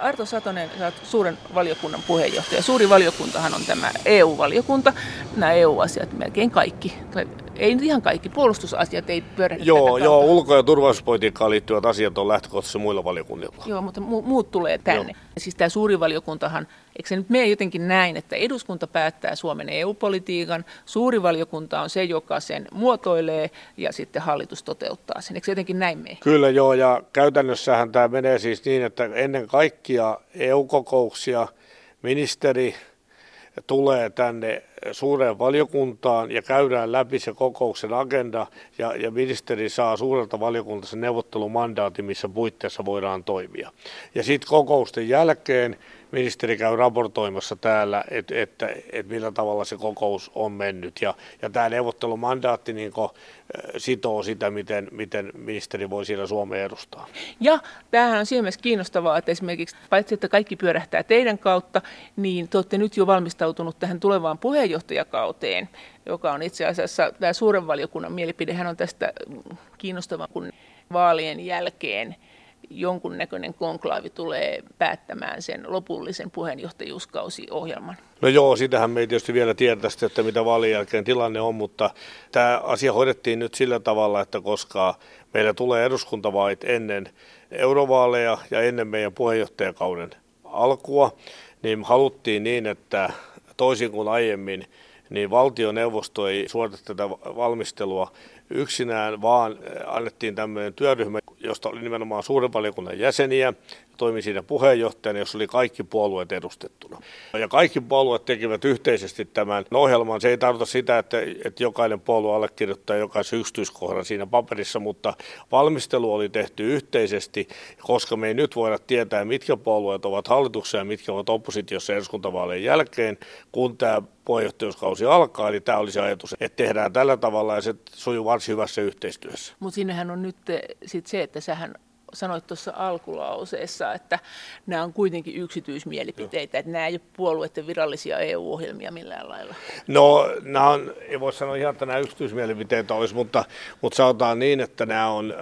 Arto Satonen, sä oot suuren valiokunnan puheenjohtaja. Suuri valiokuntahan on tämä EU-valiokunta. Nämä EU-asiat melkein kaikki, ei nyt ihan kaikki, puolustusasiat ei pyörä Joo, joo ulko- ja turvallisuuspolitiikkaan liittyvät asiat on lähtökohtaisesti muilla valiokunnilla. Joo, mutta mu- muut tulee tänne. Joo. Siis tämä suuri valiokuntahan, eikö se nyt mene jotenkin näin, että eduskunta päättää Suomen EU-politiikan, suuri valiokunta on se, joka sen muotoilee ja sitten hallitus toteuttaa sen. Eikö se jotenkin näin mene? Kyllä joo, ja käytännössähän tämä menee siis niin, että ennen kaikkia EU-kokouksia ministeri tulee tänne suureen valiokuntaan ja käydään läpi se kokouksen agenda ja, ja ministeri saa suurelta valiokuntansa neuvottelumandaatin, missä puitteissa voidaan toimia. Ja sitten kokousten jälkeen ministeri käy raportoimassa täällä, että, että, että millä tavalla se kokous on mennyt. Ja, ja tämä neuvottelumandaatti niin sitoo sitä, miten, miten ministeri voi siellä Suomea edustaa. Ja tämähän on siinä mielessä kiinnostavaa, että esimerkiksi paitsi että kaikki pyörähtää teidän kautta, niin te olette nyt jo valmistautunut tähän tulevaan puheenjohtajakauteen, joka on itse asiassa tämä suuren valiokunnan mielipidehän on tästä kiinnostava, kun vaalien jälkeen jonkunnäköinen konklaavi tulee päättämään sen lopullisen puheenjohtajuuskausiohjelman. No joo, sitähän me ei tietysti vielä tiedä että mitä vaalien jälkeen tilanne on, mutta tämä asia hoidettiin nyt sillä tavalla, että koska meillä tulee eduskuntavaalit ennen eurovaaleja ja ennen meidän puheenjohtajakauden alkua, niin haluttiin niin, että toisin kuin aiemmin, niin valtioneuvosto ei suorita tätä valmistelua yksinään, vaan annettiin tämmöinen työryhmä, josta oli nimenomaan suuren valiokunnan jäseniä, toimin siinä puheenjohtajana, jossa oli kaikki puolueet edustettuna. Ja kaikki puolueet tekivät yhteisesti tämän ohjelman. Se ei tarkoita sitä, että, että jokainen puolue allekirjoittaa jokaisen yksityiskohdan siinä paperissa, mutta valmistelu oli tehty yhteisesti, koska me ei nyt voida tietää, mitkä puolueet ovat hallituksessa ja mitkä ovat oppositiossa eduskuntavaalien jälkeen, kun tämä puheenjohtajuuskausi alkaa. Eli tämä oli se ajatus, että tehdään tällä tavalla ja se sujuu varsin hyvässä yhteistyössä. Mutta sinnehän on nyt sit se, että sähän sanoit tuossa alkulauseessa, että nämä on kuitenkin yksityismielipiteitä, että nämä ei ole puolueiden virallisia EU-ohjelmia millään lailla. No, nämä on, ei voi sanoa ihan, että nämä yksityismielipiteitä olisi, mutta, mutta sanotaan niin, että nämä on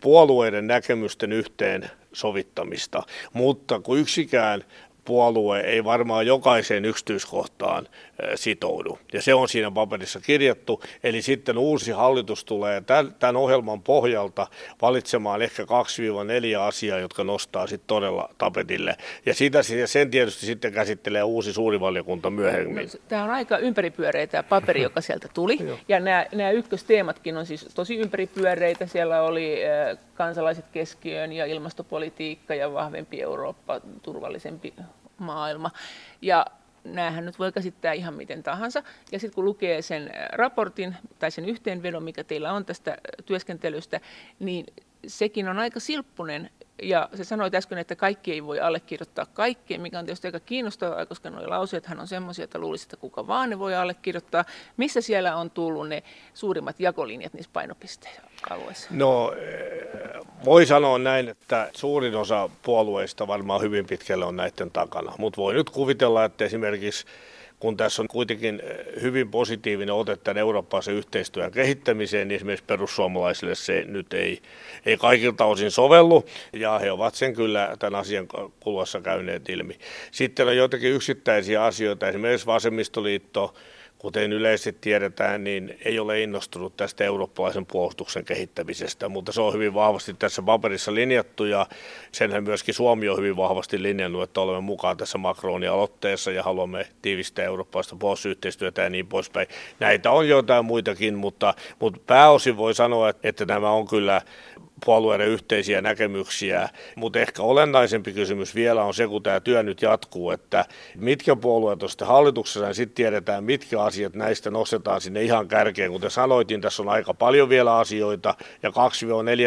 puolueiden näkemysten yhteen sovittamista, mutta kun yksikään puolue ei varmaan jokaiseen yksityiskohtaan sitoudu. Ja se on siinä paperissa kirjattu. Eli sitten uusi hallitus tulee tämän ohjelman pohjalta valitsemaan ehkä 2-4 asiaa, jotka nostaa sitten todella tapetille. Ja sitä, sen tietysti sitten käsittelee uusi suurivaliokunta myöhemmin. No, tämä on aika ympäripyöreitä tämä paperi, joka sieltä tuli. ja nämä, nämä ykkösteematkin on siis tosi ympäripyöreitä. Siellä oli kansalaiset keskiöön ja ilmastopolitiikka ja vahvempi Eurooppa, turvallisempi maailma. Ja näähän nyt voi käsittää ihan miten tahansa. Ja sitten kun lukee sen raportin tai sen yhteenvedon, mikä teillä on tästä työskentelystä, niin sekin on aika silppunen ja se sanoi äsken, että kaikki ei voi allekirjoittaa kaikkea, mikä on tietysti aika kiinnostavaa, koska nuo lauseethan on semmoisia, että luulisi, että kuka vaan ne voi allekirjoittaa. Missä siellä on tullut ne suurimmat jakolinjat niissä painopistealueissa? No voi sanoa näin, että suurin osa puolueista varmaan hyvin pitkälle on näiden takana, mutta voi nyt kuvitella, että esimerkiksi kun tässä on kuitenkin eh, hyvin positiivinen ote tämän eurooppalaisen yhteistyön kehittämiseen, niin esimerkiksi perussuomalaisille se nyt ei, ei kaikilta osin sovellu, ja he ovat sen kyllä tämän asian kuluessa käyneet ilmi. Sitten on joitakin yksittäisiä asioita, esimerkiksi Vasemmistoliitto, kuten yleisesti tiedetään, niin ei ole innostunut tästä eurooppalaisen puolustuksen kehittämisestä, mutta se on hyvin vahvasti tässä paperissa linjattu ja senhän myöskin Suomi on hyvin vahvasti linjannut, että olemme mukaan tässä Macronin aloitteessa ja haluamme tiivistää eurooppalaista puolustusyhteistyötä ja niin poispäin. Näitä on jotain muitakin, mutta, mutta pääosin voi sanoa, että nämä on kyllä puolueiden yhteisiä näkemyksiä, mutta ehkä olennaisempi kysymys vielä on se, kun tämä työ nyt jatkuu, että mitkä puolueet on sitten hallituksessa, niin sitten tiedetään, mitkä asiat näistä nostetaan sinne ihan kärkeen. Kuten sanoitin, tässä on aika paljon vielä asioita ja 2-4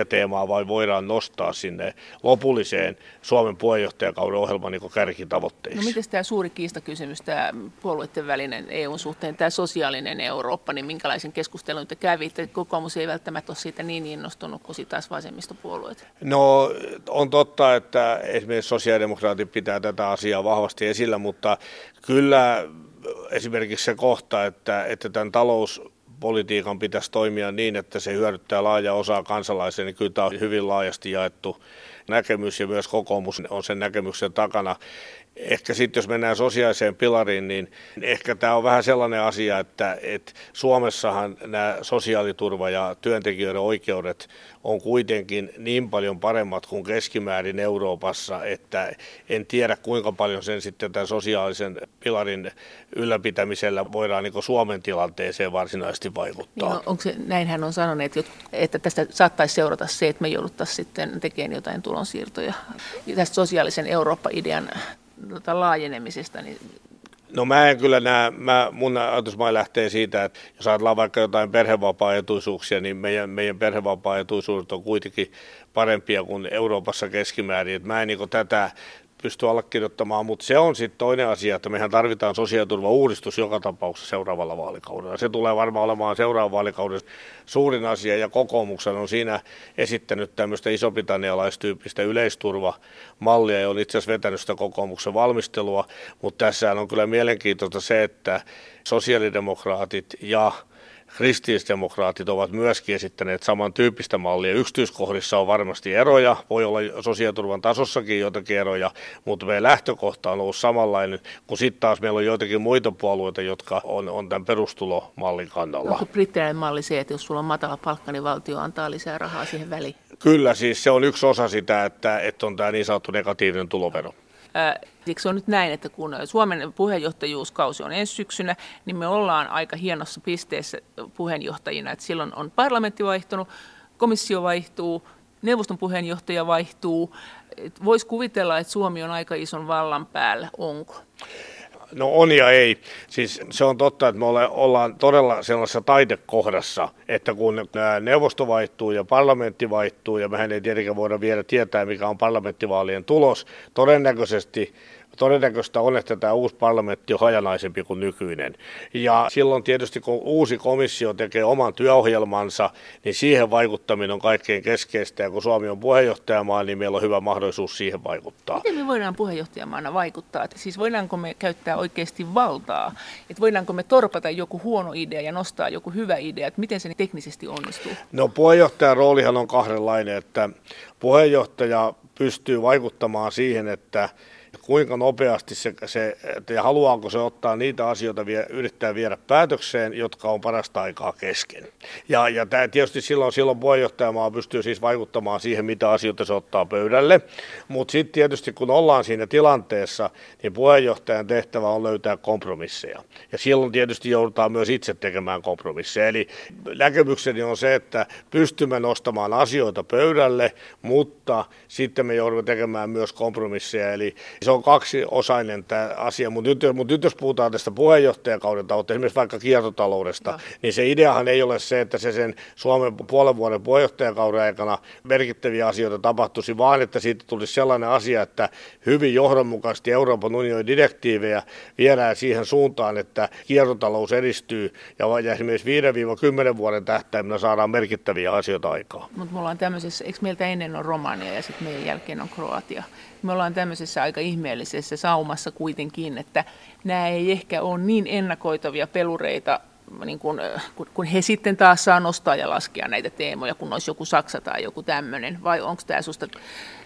teemaa vai voidaan nostaa sinne lopulliseen Suomen puheenjohtajakauden ohjelman niin kärkitavoitteisiin. No miten tämä suuri kiistakysymys, tämä puolueiden välinen EUn suhteen, tämä sosiaalinen Eurooppa, niin minkälaisen keskustelun te kävitte? Kokoomus ei välttämättä ole siitä niin innostunut kuin sitä taas vasemmistopuolueet? No on totta, että esimerkiksi sosiaalidemokraatit pitää tätä asiaa vahvasti esillä, mutta kyllä esimerkiksi se kohta, että, että tämän talouspolitiikan pitäisi toimia niin, että se hyödyttää laaja osaa kansalaisia, niin kyllä tämä on hyvin laajasti jaettu, näkemys ja myös kokoomus on sen näkemyksen takana. Ehkä sitten jos mennään sosiaaliseen pilariin, niin ehkä tämä on vähän sellainen asia, että, että Suomessahan nämä sosiaaliturva ja työntekijöiden oikeudet on kuitenkin niin paljon paremmat kuin keskimäärin Euroopassa, että en tiedä kuinka paljon sen sitten tämän sosiaalisen pilarin ylläpitämisellä voidaan niin Suomen tilanteeseen varsinaisesti vaikuttaa. Niin, onko se, näinhän on sanoneet, että tästä saattaisi seurata se, että me jouduttaisiin sitten tekemään jotain tulonsiirtoja. Tästä sosiaalisen Eurooppa-idean tota, laajenemisesta, niin No mä en kyllä näe, mä, mun ajatusmai lähtee siitä, että jos ajatellaan vaikka jotain perhevapaa-etuisuuksia, niin meidän, meidän perhevapaa-etuisuudet on kuitenkin parempia kuin Euroopassa keskimäärin. Että mä en niin tätä pysty allekirjoittamaan, mutta se on sitten toinen asia, että mehän tarvitaan sosiaaliturva-uudistus joka tapauksessa seuraavalla vaalikaudella. Se tulee varmaan olemaan seuraavan vaalikauden suurin asia ja kokoomuksen on siinä esittänyt tämmöistä iso-britannialaistyyppistä yleisturvamallia ja on itse asiassa vetänyt sitä kokoomuksen valmistelua, mutta tässä on kyllä mielenkiintoista se, että sosiaalidemokraatit ja kristillisdemokraatit ovat myöskin esittäneet samantyyppistä mallia. Yksityiskohdissa on varmasti eroja, voi olla sosiaaliturvan tasossakin jotakin eroja, mutta meidän lähtökohta on ollut samanlainen, kun sitten taas meillä on joitakin muita puolueita, jotka on, on tämän perustulomallin kannalla. Onko brittiläinen malli se, että jos sulla on matala palkka, niin valtio antaa lisää rahaa siihen väliin? Kyllä, siis se on yksi osa sitä, että, että on tämä niin sanottu negatiivinen tulovero. Eikö se on nyt näin, että kun Suomen puheenjohtajuuskausi on ensi syksynä, niin me ollaan aika hienossa pisteessä puheenjohtajina, että silloin on parlamentti vaihtunut, komissio vaihtuu, neuvoston puheenjohtaja vaihtuu. Voisi kuvitella, että Suomi on aika ison vallan päällä. Onko? No on ja ei. Siis se on totta, että me ollaan todella sellaisessa taitekohdassa, että kun neuvosto vaihtuu ja parlamentti vaihtuu, ja mehän ei tietenkään voida vielä tietää, mikä on parlamenttivaalien tulos, todennäköisesti todennäköistä on, että tämä uusi parlamentti on hajanaisempi kuin nykyinen. Ja silloin tietysti, kun uusi komissio tekee oman työohjelmansa, niin siihen vaikuttaminen on kaikkein keskeistä. Ja kun Suomi on puheenjohtajamaa, niin meillä on hyvä mahdollisuus siihen vaikuttaa. Miten me voidaan puheenjohtajamaana vaikuttaa? Että siis voidaanko me käyttää oikeasti valtaa? Että voidaanko me torpata joku huono idea ja nostaa joku hyvä idea? Että miten se teknisesti onnistuu? No puheenjohtajan roolihan on kahdenlainen, että puheenjohtaja pystyy vaikuttamaan siihen, että kuinka nopeasti se, se ja haluaako se ottaa niitä asioita, vie, yrittää viedä päätökseen, jotka on parasta aikaa kesken. Ja, ja tämä tietysti silloin, silloin puheenjohtajamaa pystyy siis vaikuttamaan siihen, mitä asioita se ottaa pöydälle, mutta sitten tietysti kun ollaan siinä tilanteessa, niin puheenjohtajan tehtävä on löytää kompromisseja. Ja silloin tietysti joudutaan myös itse tekemään kompromisseja. Eli näkemykseni on se, että pystymme nostamaan asioita pöydälle, mutta sitten me joudumme tekemään myös kompromisseja. Eli se on kaksiosainen tämä asia, mutta nyt, mutta nyt jos puhutaan tästä puheenjohtajakauden taloutta, esimerkiksi vaikka kiertotaloudesta, no. niin se ideahan ei ole se, että se sen Suomen puolen vuoden puheenjohtajakauden aikana merkittäviä asioita tapahtuisi, vaan että siitä tulisi sellainen asia, että hyvin johdonmukaisesti Euroopan unionin direktiivejä viedään siihen suuntaan, että kiertotalous edistyy ja esimerkiksi 5-10 vuoden tähtäimellä saadaan merkittäviä asioita aikaa. Mutta me ollaan tämmöisessä, eikö meiltä ennen on Romania ja sitten meidän jälkeen on Kroatia? Me ollaan tämmöisessä aika ihmeellisessä saumassa kuitenkin, että nämä ei ehkä ole niin ennakoitavia pelureita, niin kun, kun he sitten taas saa nostaa ja laskea näitä teemoja, kun olisi joku Saksa tai joku tämmöinen, vai onko tämä susta,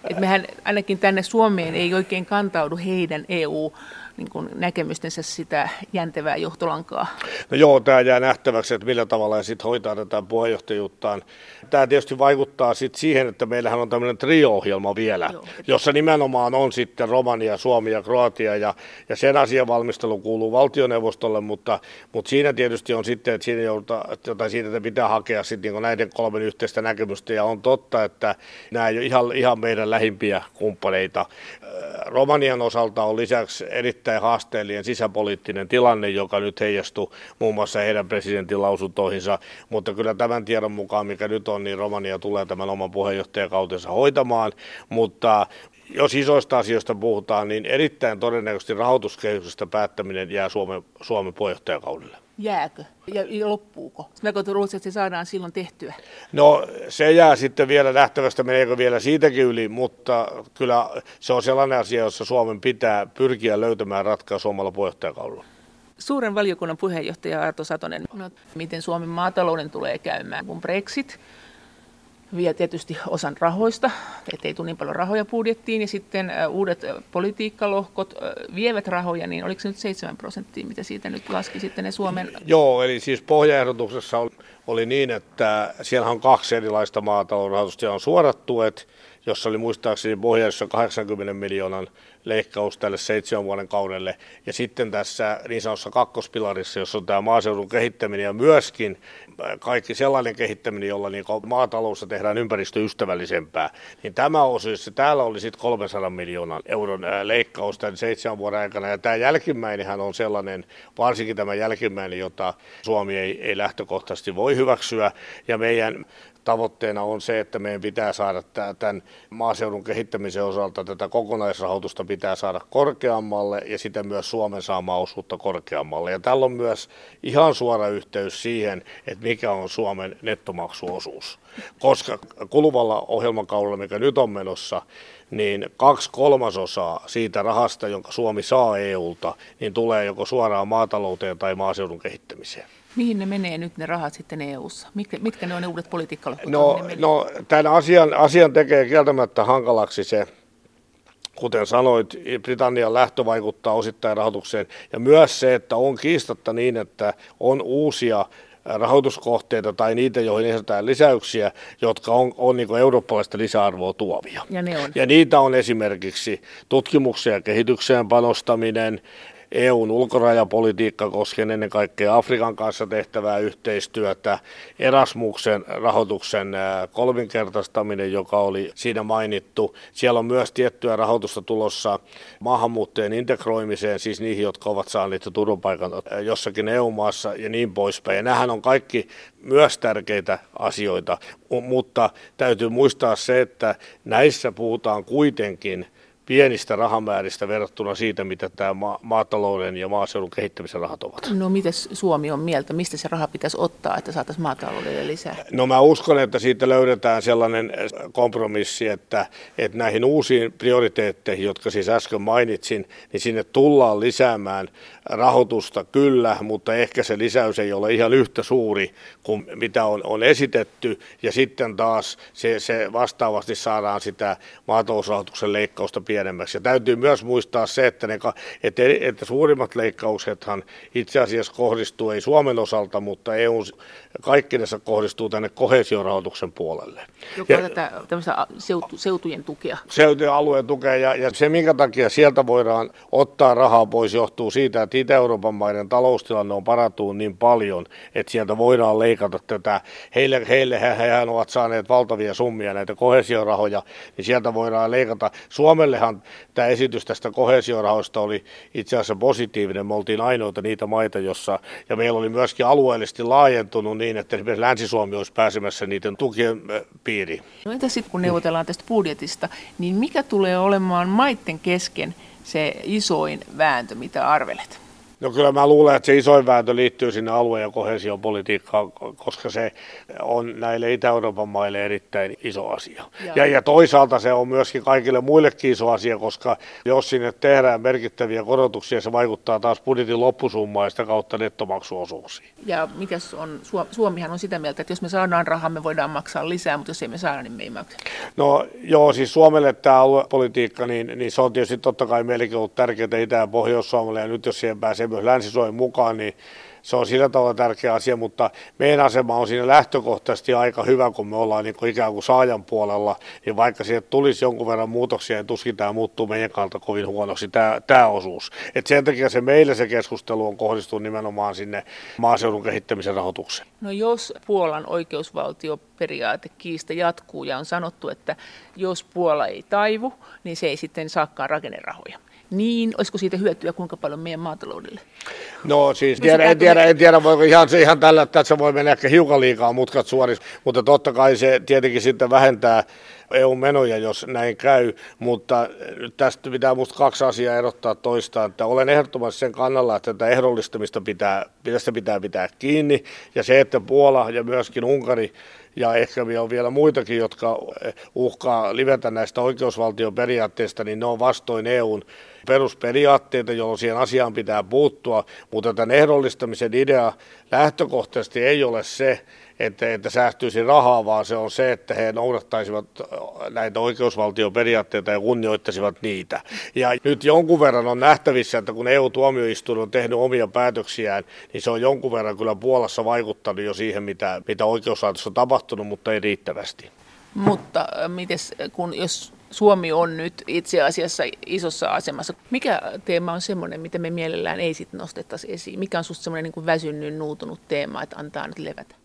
että mehän ainakin tänne Suomeen ei oikein kantaudu heidän EU- niin kuin näkemystensä sitä jäntevää johtolankaa? No joo, tämä jää nähtäväksi, että millä tavalla he sitten hoitaa tätä puheenjohtajuuttaan. Tämä tietysti vaikuttaa sitten siihen, että meillähän on tämmöinen trio-ohjelma vielä, joo. jossa nimenomaan on sitten Romania, Suomi ja Kroatia, ja, ja sen asian valmistelu kuuluu valtioneuvostolle, mutta, mutta siinä tietysti on sitten, että siinä, joudutaan, tai siinä että pitää hakea sitten niin näiden kolmen yhteistä näkemystä, ja on totta, että nämä ei ole ihan, ihan meidän lähimpiä kumppaneita. Romanian osalta on lisäksi erittäin haasteellinen sisäpoliittinen tilanne, joka nyt heijastuu muun muassa heidän presidentin lausuntoihinsa, mutta kyllä tämän tiedon mukaan, mikä nyt on, niin Romania tulee tämän oman puheenjohtajakautensa hoitamaan, mutta jos isoista asioista puhutaan, niin erittäin todennäköisesti rahoituskehyksestä päättäminen jää Suomen, Suomen puheenjohtajakaudelle jääkö ja, loppuuko? Että se saadaan silloin tehtyä? No se jää sitten vielä nähtävästä, meneekö vielä siitäkin yli, mutta kyllä se on sellainen asia, jossa Suomen pitää pyrkiä löytämään ratkaisu omalla puheenjohtajakaudella. Suuren valiokunnan puheenjohtaja Arto Satonen, no, miten Suomen maatalouden tulee käymään, kun Brexit vie tietysti osan rahoista, ettei tule niin paljon rahoja budjettiin, ja sitten uudet politiikkalohkot vievät rahoja, niin oliko se nyt 7 prosenttia, mitä siitä nyt laski sitten ne Suomen... Joo, eli siis pohjaehdotuksessa oli niin, että siellä on kaksi erilaista maatalousrahoitusta, on suorat tuet, jossa oli muistaakseni pohjassa 80 miljoonan leikkaus tälle seitsemän vuoden kaudelle. Ja sitten tässä niin sanotussa kakkospilarissa, jossa on tämä maaseudun kehittäminen ja myöskin kaikki sellainen kehittäminen, jolla niin maataloutta tehdään ympäristöystävällisempää, niin tämä osuus, täällä oli sitten 300 miljoonan euron leikkaus tämän seitsemän vuoden aikana. Ja tämä jälkimmäinenhän on sellainen, varsinkin tämä jälkimmäinen, jota Suomi ei, ei lähtökohtaisesti voi hyväksyä. Ja meidän tavoitteena on se, että meidän pitää saada tämän maaseudun kehittämisen osalta tätä kokonaisrahoitusta pitää saada korkeammalle ja sitä myös Suomen saamaa osuutta korkeammalle. Ja tällä on myös ihan suora yhteys siihen, että mikä on Suomen nettomaksuosuus. Koska kuluvalla ohjelmakaudella, mikä nyt on menossa, niin kaksi kolmasosaa siitä rahasta, jonka Suomi saa EUlta, niin tulee joko suoraan maatalouteen tai maaseudun kehittämiseen. Mihin ne menee nyt ne rahat sitten EU-ssa? Mitkä, mitkä ne on ne uudet politiikkalohkot? No, no tämän asian, asian tekee kieltämättä hankalaksi se, kuten sanoit, Britannian lähtö vaikuttaa osittain rahoitukseen. Ja myös se, että on kiistatta niin, että on uusia rahoituskohteita tai niitä, joihin esitetään lisäyksiä, jotka on, on niin eurooppalaista lisäarvoa tuovia. Ja, ne on. ja niitä on esimerkiksi tutkimuksen ja kehitykseen panostaminen, EUn ulkorajapolitiikka koskee ennen kaikkea Afrikan kanssa tehtävää yhteistyötä, Erasmuksen rahoituksen kolminkertaistaminen, joka oli siinä mainittu. Siellä on myös tiettyä rahoitusta tulossa maahanmuuttajien integroimiseen, siis niihin, jotka ovat saaneet turvapaikan jossakin EU-maassa ja niin poispäin. Ja nämähän on kaikki myös tärkeitä asioita, mutta täytyy muistaa se, että näissä puhutaan kuitenkin – pienistä rahamääristä verrattuna siitä, mitä tämä ma- maatalouden ja maaseudun kehittämisen rahat ovat. No miten Suomi on mieltä, mistä se raha pitäisi ottaa, että saataisiin maataloudelle lisää? No mä uskon, että siitä löydetään sellainen kompromissi, että, että näihin uusiin prioriteetteihin, jotka siis äsken mainitsin, niin sinne tullaan lisäämään rahoitusta kyllä, mutta ehkä se lisäys ei ole ihan yhtä suuri kuin mitä on, on esitetty. Ja sitten taas se, se vastaavasti saadaan sitä maatalousrahoituksen leikkausta pienemmäksi. Ja täytyy myös muistaa se, että, ne, että, että suurimmat leikkauksethan itse asiassa kohdistuu ei Suomen osalta, mutta EU kaikkinensa kohdistuu tänne kohesiorahoituksen puolelle. Joka ja, tätä tämmöistä seutu, seutujen tukea. Seutujen alueen tukea ja, ja se minkä takia sieltä voidaan ottaa rahaa pois johtuu siitä, että Itä-Euroopan maiden taloustilanne on parantunut niin paljon, että sieltä voidaan leikata tätä. Heille, heille hehän ovat saaneet valtavia summia näitä kohesiorahoja, niin sieltä voidaan leikata. Suomellehan tämä esitys tästä kohesiorahoista oli itse asiassa positiivinen. Me oltiin ainoita niitä maita, jossa, ja meillä oli myöskin alueellisesti laajentunut niin, että esimerkiksi Länsi-Suomi olisi pääsemässä niiden tukien piiriin. No entä sitten kun neuvotellaan tästä budjetista, niin mikä tulee olemaan maiden kesken se isoin vääntö, mitä arvelet? No kyllä mä luulen, että se isoin vääntö liittyy sinne alue- ja kohesiopolitiikkaan, koska se on näille Itä-Euroopan maille erittäin iso asia. Ja, ja toisaalta se on myöskin kaikille muillekin iso asia, koska jos sinne tehdään merkittäviä korotuksia, se vaikuttaa taas budjetin loppusummaan ja sitä kautta nettomaksuosuuksiin. Ja mitäs on, Suomihan on sitä mieltä, että jos me saadaan rahaa, me voidaan maksaa lisää, mutta jos ei me saada, niin me ei maksa. No joo, siis Suomelle tämä aluepolitiikka, niin, niin se on tietysti totta kai meillekin ollut tärkeää Itä- ja Pohjois-Suomelle, ja nyt jos siihen pääsee myös Länsi-Suomen mukaan, niin se on sillä tavalla tärkeä asia, mutta meidän asema on siinä lähtökohtaisesti aika hyvä, kun me ollaan niin kuin ikään kuin saajan puolella, niin vaikka sieltä tulisi jonkun verran muutoksia, niin tuskin tämä muuttuu meidän kannalta kovin huonoksi tämä, tämä osuus. Et sen takia se meille se keskustelu on kohdistunut nimenomaan sinne maaseudun kehittämisen rahoitukseen. No jos Puolan oikeusvaltioperiaate kiista jatkuu ja on sanottu, että jos Puola ei taivu, niin se ei sitten saakaan rakennerahoja niin olisiko siitä hyötyä kuinka paljon meidän maataloudelle? No siis tiedä, en, tiedä, en tiedä, voiko ihan, se ihan tällä, että se voi mennä ehkä hiukan liikaa mutkat suorissa, mutta totta kai se tietenkin sitten vähentää EU-menoja, jos näin käy, mutta tästä pitää minusta kaksi asiaa erottaa toistaan, että olen ehdottomasti sen kannalla, että tätä ehdollistamista pitää, tästä pitää pitää kiinni, ja se, että Puola ja myöskin Unkari ja ehkä on vielä muitakin, jotka uhkaa livetä näistä oikeusvaltioperiaatteista, niin ne on vastoin EUn perusperiaatteita, jolloin siihen asiaan pitää puuttua, mutta tämän ehdollistamisen idea lähtökohtaisesti ei ole se, että, että säästyisi rahaa, vaan se on se, että he noudattaisivat näitä oikeusvaltioperiaatteita ja kunnioittaisivat niitä. Ja nyt jonkun verran on nähtävissä, että kun EU-tuomioistuin on tehnyt omia päätöksiään, niin se on jonkun verran kyllä Puolassa vaikuttanut jo siihen, mitä, mitä oikeuslaitossa on tapahtunut, mutta ei riittävästi. Mutta äh, mites, kun jos Suomi on nyt itse asiassa isossa asemassa. Mikä teema on semmoinen, mitä me mielellään ei sitten nostettaisi esiin? Mikä on sinusta semmoinen niin väsynyt, nuutunut teema, että antaa nyt levätä?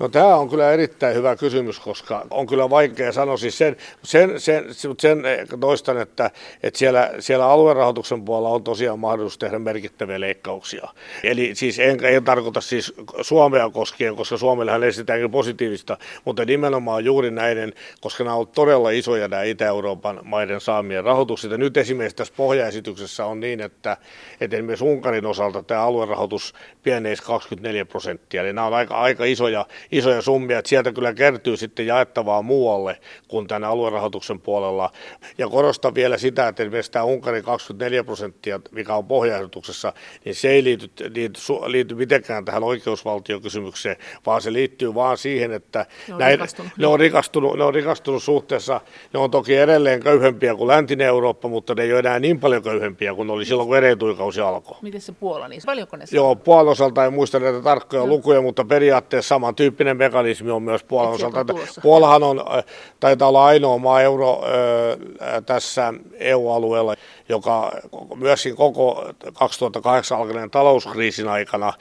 No tämä on kyllä erittäin hyvä kysymys, koska on kyllä vaikea sanoa. Siis sen, sen, sen, sen toistan, että, että siellä, siellä aluerahoituksen puolella on tosiaan mahdollisuus tehdä merkittäviä leikkauksia. Eli siis en, en tarkoita siis Suomea koskien, koska Suomellehan esitetäänkin positiivista, mutta nimenomaan juuri näiden, koska nämä ovat todella isoja nämä Itä-Euroopan maiden saamien rahoitukset. Ja nyt esimerkiksi tässä pohjaesityksessä on niin, että, että esimerkiksi Unkarin osalta tämä aluerahoitus pieneisi 24 prosenttia. Eli nämä on aika, aika isoja, isoja summia, että sieltä kyllä kertyy sitten jaettavaa muualle kuin tänne aluerahoituksen puolella. Ja korostan vielä sitä, että esimerkiksi tämä Unkarin 24 prosenttia, mikä on pohjaehdotuksessa, niin se ei liity, liity, liity mitenkään tähän oikeusvaltiokysymykseen, vaan se liittyy vaan siihen, että ne on, näin, rikastunut. ne on, rikastunut, ne on rikastunut suhteessa, ne on toki edelleen köyhempiä kuin läntinen Eurooppa, mutta ne ei ole enää niin paljon köyhempiä kuin oli silloin, kun eretuikausi alkoi. Miten se Puola, niin paljonko ne Joo, Puolan osalta en muista näitä tarkkoja no. lukuja, mutta periaatteessa samantyyppinen mekanismi on myös Puolan osalta. Puolahan on, äh, taitaa olla ainoa maa euro äh, tässä EU-alueella, joka myöskin koko 2008 alkaneen talouskriisin aikana äh,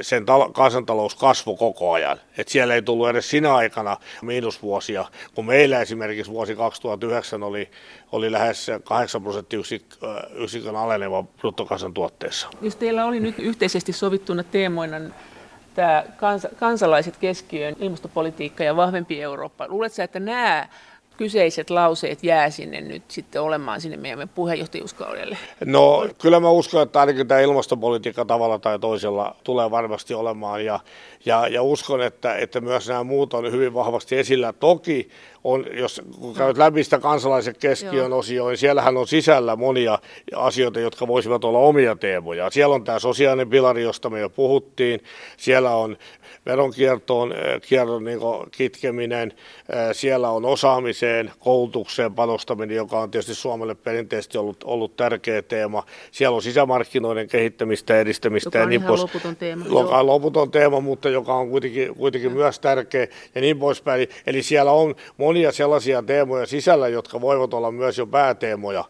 sen tal- kansantalous kasvoi koko ajan. Et siellä ei tullut edes sinä aikana miinusvuosia, kun meillä esimerkiksi vuosi 2009 oli, oli lähes 8 prosenttiyksikön aleneva bruttokansantuotteessa. Jos teillä oli nyt yhteisesti sovittuna teemoina tämä kans, kansalaiset keskiöön, ilmastopolitiikka ja vahvempi Eurooppa. Luuletko että nämä kyseiset lauseet jää sinne nyt sitten olemaan sinne meidän puheenjohtajuuskaudelle? No kyllä mä uskon, että ainakin tämä ilmastopolitiikka tavalla tai toisella tulee varmasti olemaan ja, ja, ja uskon, että, että myös nämä muut on hyvin vahvasti esillä. Toki on, jos kun käyt läpi sitä kansalaisen keskiön osioon, niin siellähän on sisällä monia asioita, jotka voisivat olla omia teemoja. Siellä on tämä sosiaalinen pilari, josta me jo puhuttiin. Siellä on veronkiertoon kierron niin kitkeminen. Siellä on osaamiseen, koulutukseen panostaminen, joka on tietysti Suomelle perinteisesti ollut, ollut tärkeä teema. Siellä on sisämarkkinoiden kehittämistä ja edistämistä. Joka ja niin pois, loputon teema. Joka on loputon teema, mutta joka on kuitenkin, kuitenkin myös tärkeä ja niin poispäin. Eli siellä on monia sellaisia teemoja sisällä, jotka voivat olla myös jo pääteemoja.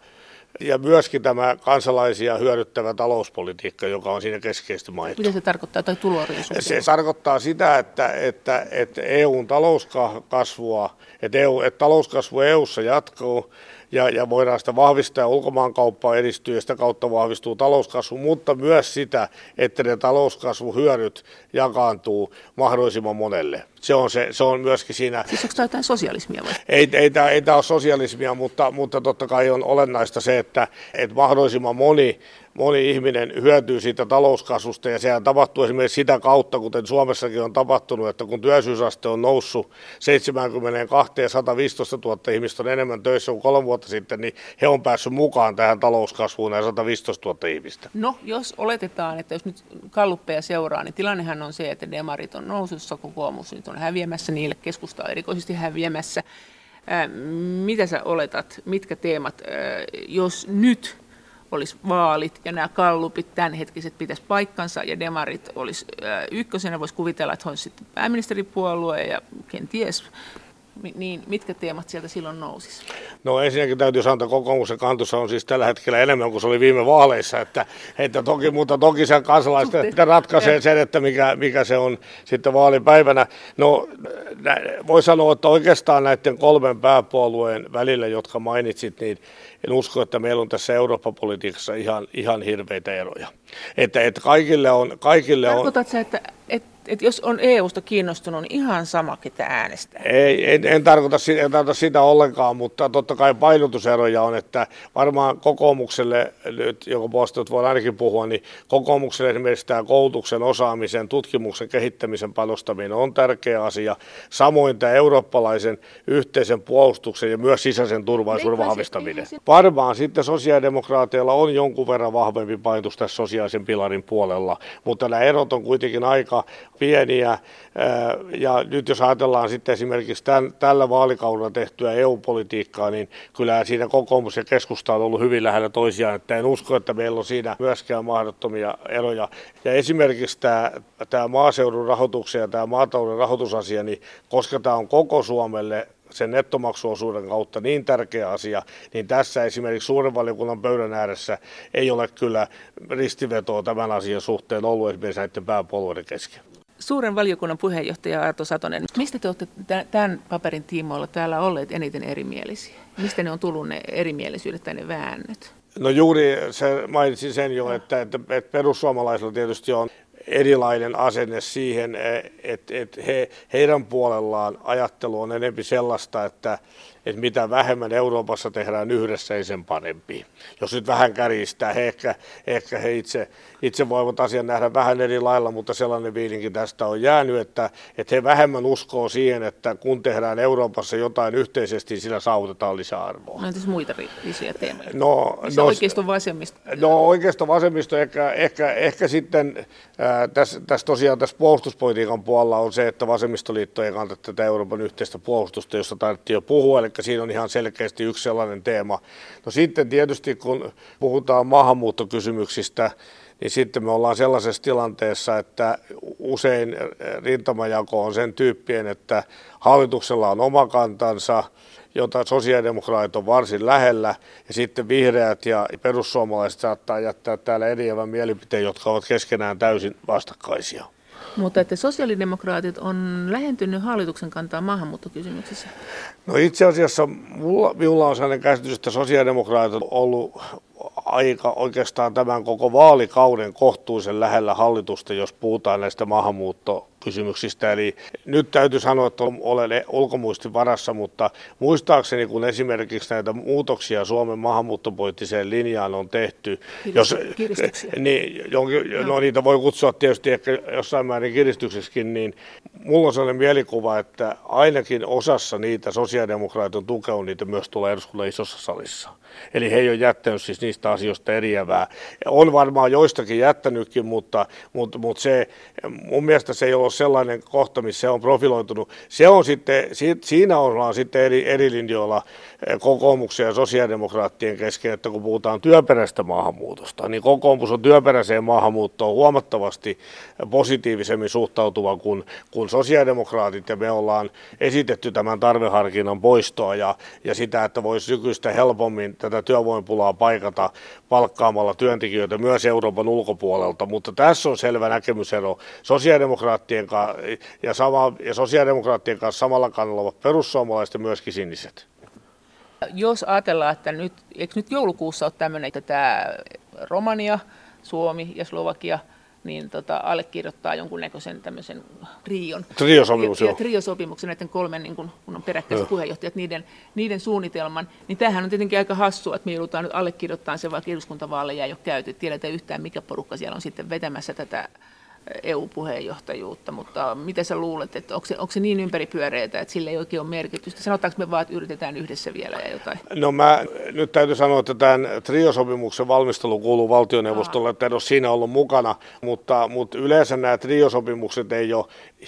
Ja myöskin tämä kansalaisia hyödyttävä talouspolitiikka, joka on siinä keskeisesti mainittu. Mitä se tarkoittaa, tai tuloreisuus? Se tarkoittaa sitä, että, että, että EUn talouskasvua, että, EU, että talouskasvu EUssa jatkuu, ja, ja voidaan sitä vahvistaa ja ulkomaankauppaa edistyy ja sitä kautta vahvistuu talouskasvu, mutta myös sitä, että ne talouskasvuhyödyt jakaantuu mahdollisimman monelle. Se on, se, se on myöskin siinä... Siis onko tämä jotain sosialismia vai? Ei, ei, tämä, ei tämä ole sosialismia, mutta, mutta totta kai on olennaista se, että, että mahdollisimman moni moni ihminen hyötyy siitä talouskasvusta ja sehän tapahtuu esimerkiksi sitä kautta, kuten Suomessakin on tapahtunut, että kun työllisyysaste on noussut 72 ja 115 000 ihmistä on enemmän töissä kuin kolme vuotta sitten, niin he on päässyt mukaan tähän talouskasvuun ja 115 000 ihmistä. No, jos oletetaan, että jos nyt kalluppeja seuraa, niin tilannehan on se, että demarit on nousussa, kokoomus nyt on häviämässä, niille keskusta on erikoisesti häviämässä. mitä sä oletat, mitkä teemat, jos nyt olisi vaalit ja nämä kallupit tämänhetkiset pitäisi paikkansa ja demarit olisi ykkösenä, voisi kuvitella, että olisi sitten pääministeripuolue ja kenties niin mitkä teemat sieltä silloin nousisi? No ensinnäkin täytyy sanoa, että kokoomuksen kantussa on siis tällä hetkellä enemmän kuin se oli viime vaaleissa, että, että toki, mutta toki se kansalaisten ratkaisee sen, että mikä, mikä se on sitten vaalipäivänä. No voi sanoa, että oikeastaan näiden kolmen pääpuolueen välillä, jotka mainitsit, niin en usko, että meillä on tässä Eurooppa-politiikassa ihan, ihan hirveitä eroja. Että, että kaikille on... Kaikille Tarkoitatko on... että, että että jos on EUsta kiinnostunut, niin ihan sama, ketä äänestää. Ei, en, en, tarkoita, en tarkoita sitä ollenkaan, mutta totta kai painotuseroja on, että varmaan kokoomukselle, nyt, jonka puolesta voi ainakin puhua, niin kokoomukselle esimerkiksi tämä koulutuksen osaamisen, tutkimuksen, kehittämisen panostaminen on tärkeä asia. Samoin tämä eurooppalaisen yhteisen puolustuksen ja myös sisäisen turvallisuuden vahvistaminen. Varmaan sitten sosiaalidemokraateilla on jonkun verran vahvempi painotus tässä sosiaali sosiaalisen pilarin puolella, mutta nämä erot on kuitenkin aika pieniä. Ja nyt jos ajatellaan sitten esimerkiksi tämän, tällä vaalikaudella tehtyä EU-politiikkaa, niin kyllä siinä kokoomus ja keskusta on ollut hyvin lähellä toisiaan, että en usko, että meillä on siinä myöskään mahdottomia eroja. Ja esimerkiksi tämä, tämä maaseudun rahoituksen ja tämä maatalouden rahoitusasia, niin koska tämä on koko Suomelle sen nettomaksuosuuden kautta niin tärkeä asia, niin tässä esimerkiksi suuren valiokunnan pöydän ääressä ei ole kyllä ristivetoa tämän asian suhteen ollut esimerkiksi näiden pääpuolueiden kesken. Suuren valiokunnan puheenjohtaja Arto Satonen, mistä te olette tämän paperin tiimoilla täällä olleet eniten erimielisiä? Mistä ne on tullut ne erimielisyydet tai ne väännöt? No juuri se, mainitsin sen jo, että, että, että perussuomalaisilla tietysti on erilainen asenne siihen, että, että he, heidän puolellaan ajattelu on enemmän sellaista, että, että mitä vähemmän Euroopassa tehdään yhdessä, ei sen parempi. Jos nyt vähän kärjistää, he ehkä, ehkä he itse, itse voivat asian nähdä vähän eri lailla, mutta sellainen viilinkin tästä on jäänyt, että, että he vähemmän uskoo siihen, että kun tehdään Euroopassa jotain yhteisesti, niin sillä saavutetaan lisäarvoa. No entäs muita isoja teemoja? No, no, oikeisto vasemmisto? No oikeisto vasemmisto ehkä, ehkä, ehkä sitten ää, tässä, tässä tosiaan tässä puolustuspolitiikan puolella on se, että vasemmistoliitto ei kannata tätä Euroopan yhteistä puolustusta, josta taidettiin jo puhua, eli siinä on ihan selkeästi yksi sellainen teema. No sitten tietysti kun puhutaan maahanmuuttokysymyksistä, niin sitten me ollaan sellaisessa tilanteessa, että usein rintamajako on sen tyyppien, että hallituksella on oma kantansa, jota sosiaalidemokraatit on varsin lähellä, ja sitten vihreät ja perussuomalaiset saattaa jättää täällä eriävän mielipiteen, jotka ovat keskenään täysin vastakkaisia. Mutta että sosiaalidemokraatit on lähentynyt hallituksen kantaa maahanmuuttokysymyksissä? No itse asiassa mulla, minulla on sellainen käsitys, että sosiaalidemokraatit on ollut aika oikeastaan tämän koko vaalikauden kohtuullisen lähellä hallitusta, jos puhutaan näistä maahanmuuttokysymyksistä. Eli nyt täytyy sanoa, että olen ulkomuistin varassa, mutta muistaakseni kun esimerkiksi näitä muutoksia Suomen maahanmuuttopoliittiseen linjaan on tehty, jos, niin, jonkin, no niitä voi kutsua tietysti ehkä jossain määrin kiristykseksikin, niin mulla on sellainen mielikuva, että ainakin osassa niitä sosiaalidemokraatit on tukenut, niitä myös tulee eduskunnan isossa salissa. Eli he ei ole jättänyt siis niistä asioista eriävää. On varmaan joistakin jättänytkin, mutta, mutta, mutta se, mun mielestä se ei ole sellainen kohta, missä se on profiloitunut. Se on sitten, siinä ollaan sitten eri, eri linjoilla eh, kokoomuksen ja sosiaalidemokraattien kesken, että kun puhutaan työperäistä maahanmuutosta, niin kokoomus on työperäiseen maahanmuuttoon huomattavasti positiivisemmin suhtautuva kuin, kuin sosiaalidemokraatit, ja me ollaan esitetty tämän tarveharkinnan poistoa ja, ja sitä, että voisi nykyistä helpommin tätä työvoimapulaa paikata palkkaamalla työntekijöitä myös Euroopan ulkopuolelta, mutta tässä on selvä näkemysero sosiaalidemokraattien ja, sama, ja sosiaalidemokraattien kanssa samalla kannalla ovat perussuomalaiset ja myöskin siniset. Jos ajatellaan, että nyt, eikö nyt joulukuussa ole tämmöinen, että tämä Romania, Suomi ja Slovakia – niin tota, allekirjoittaa jonkunnäköisen tämmöisen trion. Triosopimus, ja, ja triosopimuksen näiden kolmen, niin kun, kun on peräkkäiset puheenjohtajat, niiden, niiden suunnitelman. Niin tämähän on tietenkin aika hassua, että me joudutaan nyt allekirjoittamaan se, vaikka eduskuntavaaleja ei ole käyty. Tiedetään yhtään, mikä porukka siellä on sitten vetämässä tätä EU-puheenjohtajuutta, mutta mitä sä luulet, että onko se, onko se niin ympäripyöreitä, että sille ei oikein ole merkitystä? Sanotaanko me vaan, että yritetään yhdessä vielä ja jotain? No mä nyt täytyy sanoa, että tämän triosopimuksen valmistelu kuuluu valtioneuvostolle, että en ole siinä ollut mukana, mutta, mutta yleensä nämä triosopimukset ei ole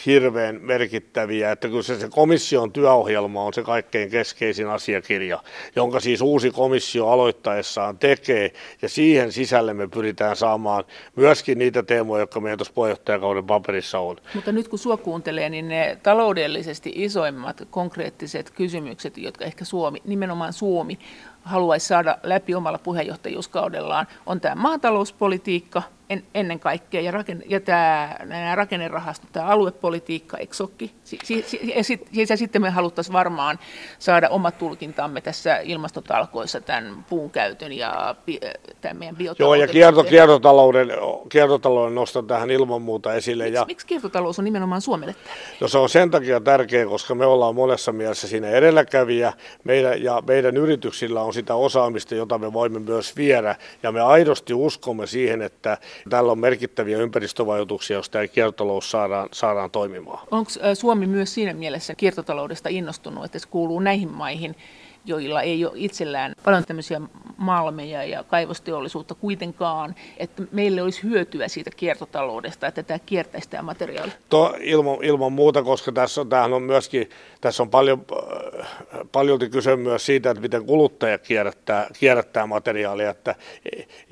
hirveän merkittäviä, että kyllä se, se komission työohjelma on se kaikkein keskeisin asiakirja, jonka siis uusi komissio aloittaessaan tekee, ja siihen sisälle me pyritään saamaan myöskin niitä teemoja, jotka meidän tuossa puheenjohtajakauden paperissa on. Mutta nyt kun sua kuuntelee, niin ne taloudellisesti isoimmat konkreettiset kysymykset, jotka ehkä Suomi, nimenomaan Suomi, haluaisi saada läpi omalla puheenjohtajuuskaudellaan, on tämä maatalouspolitiikka – en, ennen kaikkea, ja, rakenne, ja tämä, nämä rakennerahastot, tämä aluepolitiikka, eksokki, si, si, si, ja, sit, ja sitten me haluttaisiin varmaan saada omat tulkintamme tässä ilmastotalkoissa tämän puun käytön ja tämän meidän biotalouden. Joo, ja kierto, kiertotalouden, kiertotalouden nostan tähän ilman muuta esille. Miks, ja, miksi kiertotalous on nimenomaan Suomelle tärkeä? No se on sen takia tärkeä, koska me ollaan monessa mielessä siinä edelläkävijä, meidän, ja meidän yrityksillä on sitä osaamista, jota me voimme myös viedä, ja me aidosti uskomme siihen, että Tällä on merkittäviä ympäristövaikutuksia, jos tämä kiertotalous saadaan, saadaan toimimaan. Onko Suomi myös siinä mielessä kiertotaloudesta innostunut, että se kuuluu näihin maihin, joilla ei ole itsellään paljon tämmöisiä malmeja ja kaivosteollisuutta kuitenkaan, että meille olisi hyötyä siitä kiertotaloudesta, että tämä kiertäisi tämä materiaali? To, ilman, ilman muuta, koska tässä on, on myöskin, tässä on paljon, äh, paljolti kyse myös siitä, että miten kuluttaja kierrättää, kierrättää materiaalia, että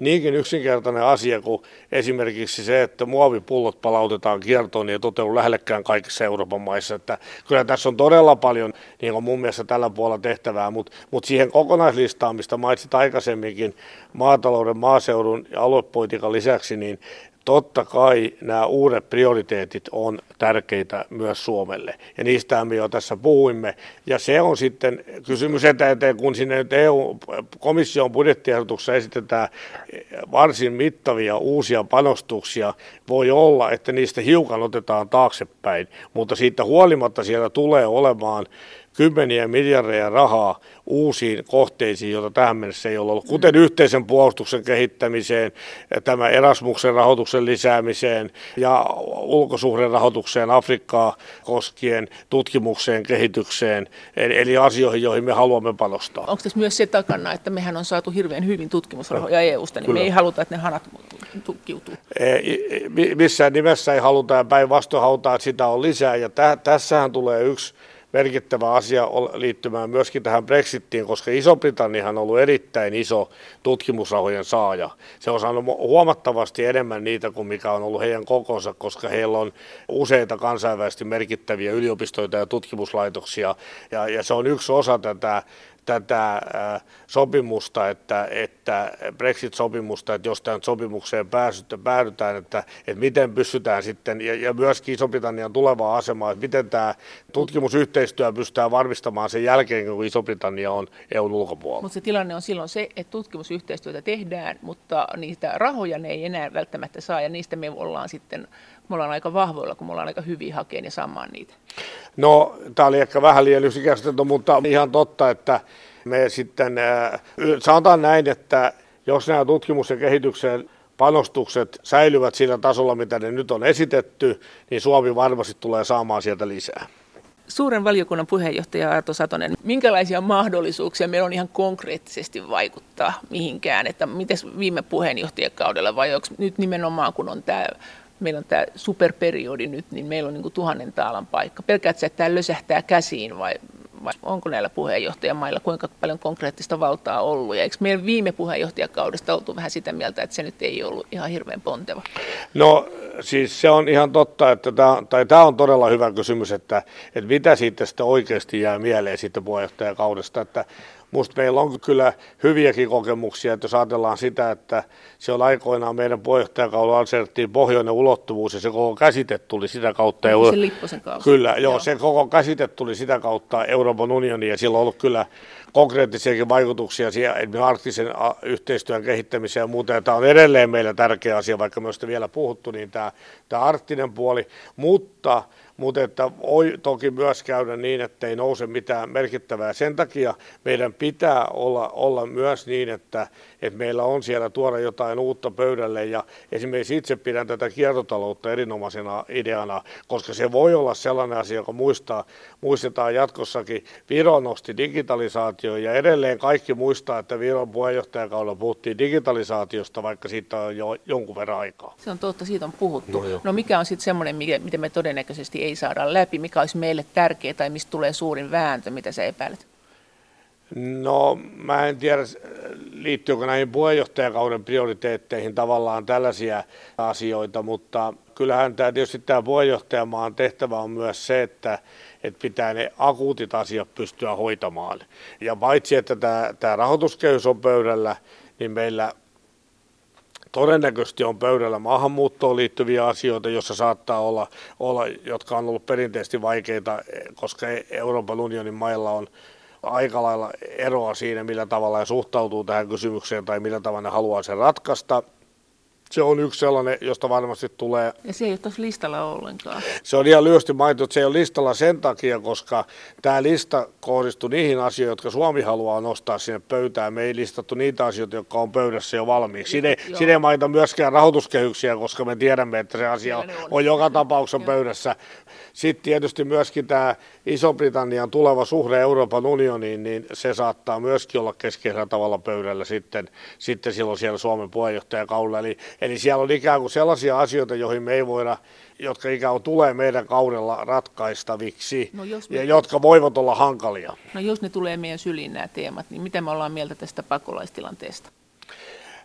niinkin yksinkertainen asia kuin esimerkiksi se, että muovipullot palautetaan kiertoon, niin ei toteudu lähellekään kaikissa Euroopan maissa, että kyllä tässä on todella paljon niin on mun mielestä tällä puolella tehtävää, mutta, mutta siihen kokonaislistaan, mistä mainitsit aikaisemminkin maatalouden, maaseudun ja aluepolitiikan lisäksi, niin totta kai nämä uudet prioriteetit on tärkeitä myös Suomelle. Ja niistä me jo tässä puhuimme. Ja se on sitten kysymys eteen, kun sinne nyt EU-komission budjettiehdotuksessa esitetään varsin mittavia uusia panostuksia. Voi olla, että niistä hiukan otetaan taaksepäin, mutta siitä huolimatta siellä tulee olemaan kymmeniä miljardeja rahaa uusiin kohteisiin, joita tähän mennessä ei ole ollut, kuten yhteisen puolustuksen kehittämiseen, tämä Erasmuksen rahoituksen lisäämiseen ja ulkosuhden rahoitukseen Afrikkaa koskien, tutkimukseen, kehitykseen, eli, asioihin, joihin me haluamme panostaa. Onko tässä myös se takana, että mehän on saatu hirveän hyvin tutkimusrahoja EU-sta, niin Kyllä. me ei haluta, että ne hanat tukkiutuu? Missään nimessä ei haluta ja päinvastoin halutaan, että sitä on lisää ja tä- tässähän tulee yksi merkittävä asia liittymään myöskin tähän Brexittiin, koska Iso-Britanniahan on ollut erittäin iso tutkimusrahojen saaja. Se on saanut huomattavasti enemmän niitä kuin mikä on ollut heidän kokonsa, koska heillä on useita kansainvälisesti merkittäviä yliopistoita ja tutkimuslaitoksia, ja, ja se on yksi osa tätä tätä sopimusta, että, että Brexit-sopimusta, että jos tähän sopimukseen pääsyttä, päädytään, että, että miten pystytään sitten, ja, ja myöskin Iso-Britannian tulevaa asemaa, että miten tämä tutkimusyhteistyö pystytään varmistamaan sen jälkeen, kun Iso-Britannia on EUn ulkopuolella. Mutta se tilanne on silloin se, että tutkimusyhteistyötä tehdään, mutta niitä rahoja ne ei enää välttämättä saa, ja niistä me ollaan sitten me ollaan aika vahvoilla, kun me ollaan aika hyviä hakeen ja saamaan niitä. No, tämä oli ehkä vähän liian yksinkertaisesti, mutta ihan totta, että me sitten, äh, sanotaan näin, että jos nämä tutkimus- ja kehityksen panostukset säilyvät sillä tasolla, mitä ne nyt on esitetty, niin Suomi varmasti tulee saamaan sieltä lisää. Suuren valiokunnan puheenjohtaja Arto Satonen, minkälaisia mahdollisuuksia meillä on ihan konkreettisesti vaikuttaa mihinkään, että miten viime puheenjohtajakaudella vai onko nyt nimenomaan kun on tämä meillä on tämä superperiodi nyt, niin meillä on niin kuin tuhannen taalan paikka. Pelkäätkö, että tämä lösähtää käsiin vai, vai onko näillä puheenjohtajamailla kuinka paljon konkreettista valtaa ollut? Ja eikö meillä viime puheenjohtajakaudesta oltu vähän sitä mieltä, että se nyt ei ollut ihan hirveän ponteva? No siis se on ihan totta, että tämä, tai tämä on todella hyvä kysymys, että, että mitä siitä sitten oikeasti jää mieleen siitä puheenjohtajakaudesta, että Minusta meillä on kyllä hyviäkin kokemuksia, että jos ajatellaan sitä, että se on aikoinaan meidän puheenjohtajakaudella asetettiin pohjoinen ulottuvuus ja se koko käsite tuli sitä kautta. Euro- se Lipposen kautta. Kyllä, joo, joo, se koko käsite tuli sitä kautta Euroopan unioniin ja sillä on ollut kyllä konkreettisiakin vaikutuksia siihen arktisen yhteistyön kehittämiseen ja muuta. Ja tämä on edelleen meillä tärkeä asia, vaikka myös vielä puhuttu, niin tämä, tämä arktinen puoli, mutta mutta että voi toki myös käydä niin, että ei nouse mitään merkittävää. Sen takia meidän pitää olla, olla myös niin, että, että meillä on siellä tuoda jotain uutta pöydälle ja esimerkiksi itse pidän tätä kiertotaloutta erinomaisena ideana, koska se voi olla sellainen asia, joka muistaa, muistetaan jatkossakin. Viro nosti digitalisaatio ja edelleen kaikki muistaa, että Viron puheenjohtajakaudella puhuttiin digitalisaatiosta, vaikka siitä on jo jonkun verran aikaa. Se on totta, siitä on puhuttu. No, no mikä on sitten semmoinen, miten me todennäköisesti ei saada läpi, mikä olisi meille tärkeää tai mistä tulee suurin vääntö, mitä sä epäilet? No mä en tiedä, liittyykö näihin puheenjohtajakauden prioriteetteihin tavallaan tällaisia asioita, mutta kyllähän tämä tietysti tämä puheenjohtajamaan tehtävä on myös se, että, että pitää ne akuutit asiat pystyä hoitamaan. Ja paitsi, että tämä, tämä rahoituskehys on pöydällä, niin meillä todennäköisesti on pöydällä maahanmuuttoon liittyviä asioita, joissa saattaa olla, olla, jotka on ollut perinteisesti vaikeita, koska Euroopan unionin mailla on aika lailla eroa siinä, millä tavalla he suhtautuu tähän kysymykseen tai millä tavalla ne haluaa sen ratkaista. Se on yksi sellainen, josta varmasti tulee. Ja se ei ole tuossa listalla ollenkaan. Se on ihan lyhyesti mainittu, että se ei ole listalla sen takia, koska tämä lista kohdistuu niihin asioihin, jotka Suomi haluaa nostaa sinne pöytään. Me ei listattu niitä asioita, jotka on pöydässä jo valmiiksi. Siinä ei, siinä ei mainita myöskään rahoituskehyksiä, koska me tiedämme, että se asia on, on joka tapauksessa pöydässä. Sitten tietysti myöskin tämä Iso-Britannian tuleva suhde Euroopan unioniin, niin se saattaa myöskin olla keskeisellä tavalla pöydällä sitten, sitten silloin siellä Suomen puheenjohtajakaudella. Eli Eli siellä on ikään kuin sellaisia asioita, joihin me ei voida, jotka ikään kuin tulee meidän kaudella ratkaistaviksi no me... ja jotka voivat olla hankalia. No jos ne tulee meidän syliin nämä teemat, niin mitä me ollaan mieltä tästä pakolaistilanteesta?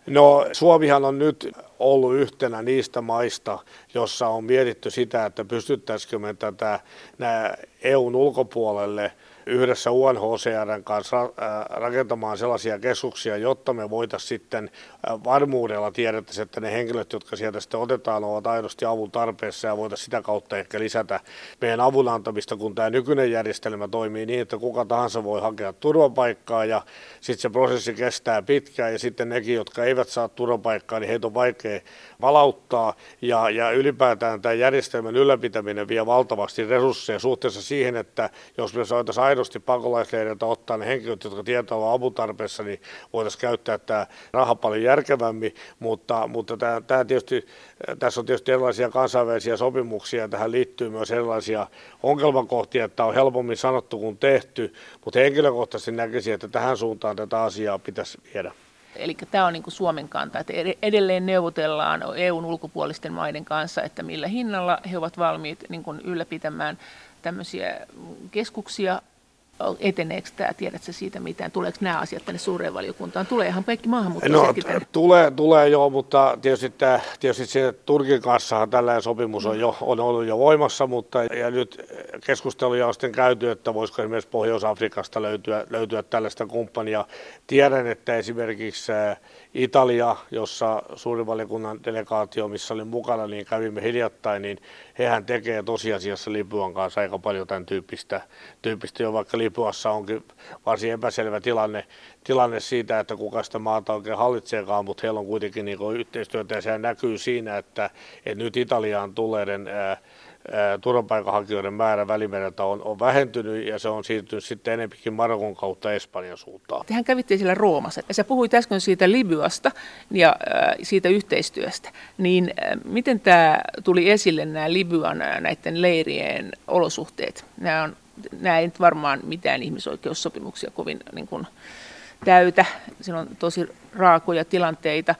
No Suomihan on nyt ollut yhtenä niistä maista, jossa on mietitty sitä, että pystyttäisikö me tätä nämä EUn ulkopuolelle – yhdessä UNHCRn kanssa äh, rakentamaan sellaisia keskuksia, jotta me voitaisiin sitten äh, varmuudella tiedettäisiin, että ne henkilöt, jotka sieltä sitten otetaan, ovat aidosti avun tarpeessa ja voitaisiin sitä kautta ehkä lisätä meidän avun antamista, kun tämä nykyinen järjestelmä toimii niin, että kuka tahansa voi hakea turvapaikkaa ja sitten se prosessi kestää pitkään ja sitten nekin, jotka eivät saa turvapaikkaa, niin heitä on vaikea palauttaa ja, ja ylipäätään tämä järjestelmän ylläpitäminen vie valtavasti resursseja suhteessa siihen, että jos me saataisiin aidosti pakolaisleiriltä ottaa ne henkilöt, jotka tietää olla aputarpeessa, niin voitaisiin käyttää tämä raha paljon järkevämmin, mutta, mutta tämä, tämä tietysti, tässä on tietysti erilaisia kansainvälisiä sopimuksia, tähän liittyy myös erilaisia ongelmakohtia, että on helpommin sanottu kuin tehty, mutta henkilökohtaisesti näkisin, että tähän suuntaan tätä asiaa pitäisi viedä. Eli tämä on niin kuin Suomen kanta, että edelleen neuvotellaan EUn ulkopuolisten maiden kanssa, että millä hinnalla he ovat valmiit niin kuin ylläpitämään tämmöisiä keskuksia eteneekö tämä, tiedätkö siitä mitään, tuleeko nämä asiat tänne suureen valiokuntaan, ihan kaikki maahanmuuttajatkin no, tänne? Tulee, tulee joo, mutta tietysti, tämä, tietysti se Turkin kanssa tällainen sopimus on, jo, on ollut jo voimassa, mutta ja nyt keskusteluja on sitten käyty, että voisiko esimerkiksi Pohjois-Afrikasta löytyä, löytyä tällaista kumppania. Tiedän, että esimerkiksi Italia, jossa suurivaliokunnan delegaatio, missä oli mukana, niin kävimme hiljattain, niin hehän tekee tosiasiassa Libyan kanssa aika paljon tämän tyyppistä, tyyppistä jo vaikka Libyassa onkin varsin epäselvä tilanne, tilanne siitä, että kuka sitä maata oikein hallitseekaan, mutta heillä on kuitenkin niin yhteistyötä ja se näkyy siinä, että, että nyt Italiaan tulleiden ää, turvapaikanhakijoiden määrä välimereltä on, on vähentynyt ja se on siirtynyt sitten enempikin Marokon kautta Espanjan suuntaan. Tehän kävitte siellä Roomassa ja sä puhuit äsken siitä Libyasta ja äh, siitä yhteistyöstä. Niin äh, miten tämä tuli esille nämä Libyan näiden leirien olosuhteet? Nämä, on, nämä ei nyt varmaan mitään ihmisoikeussopimuksia kovin niin kuin, täytä. Siinä on tosi raakoja tilanteita.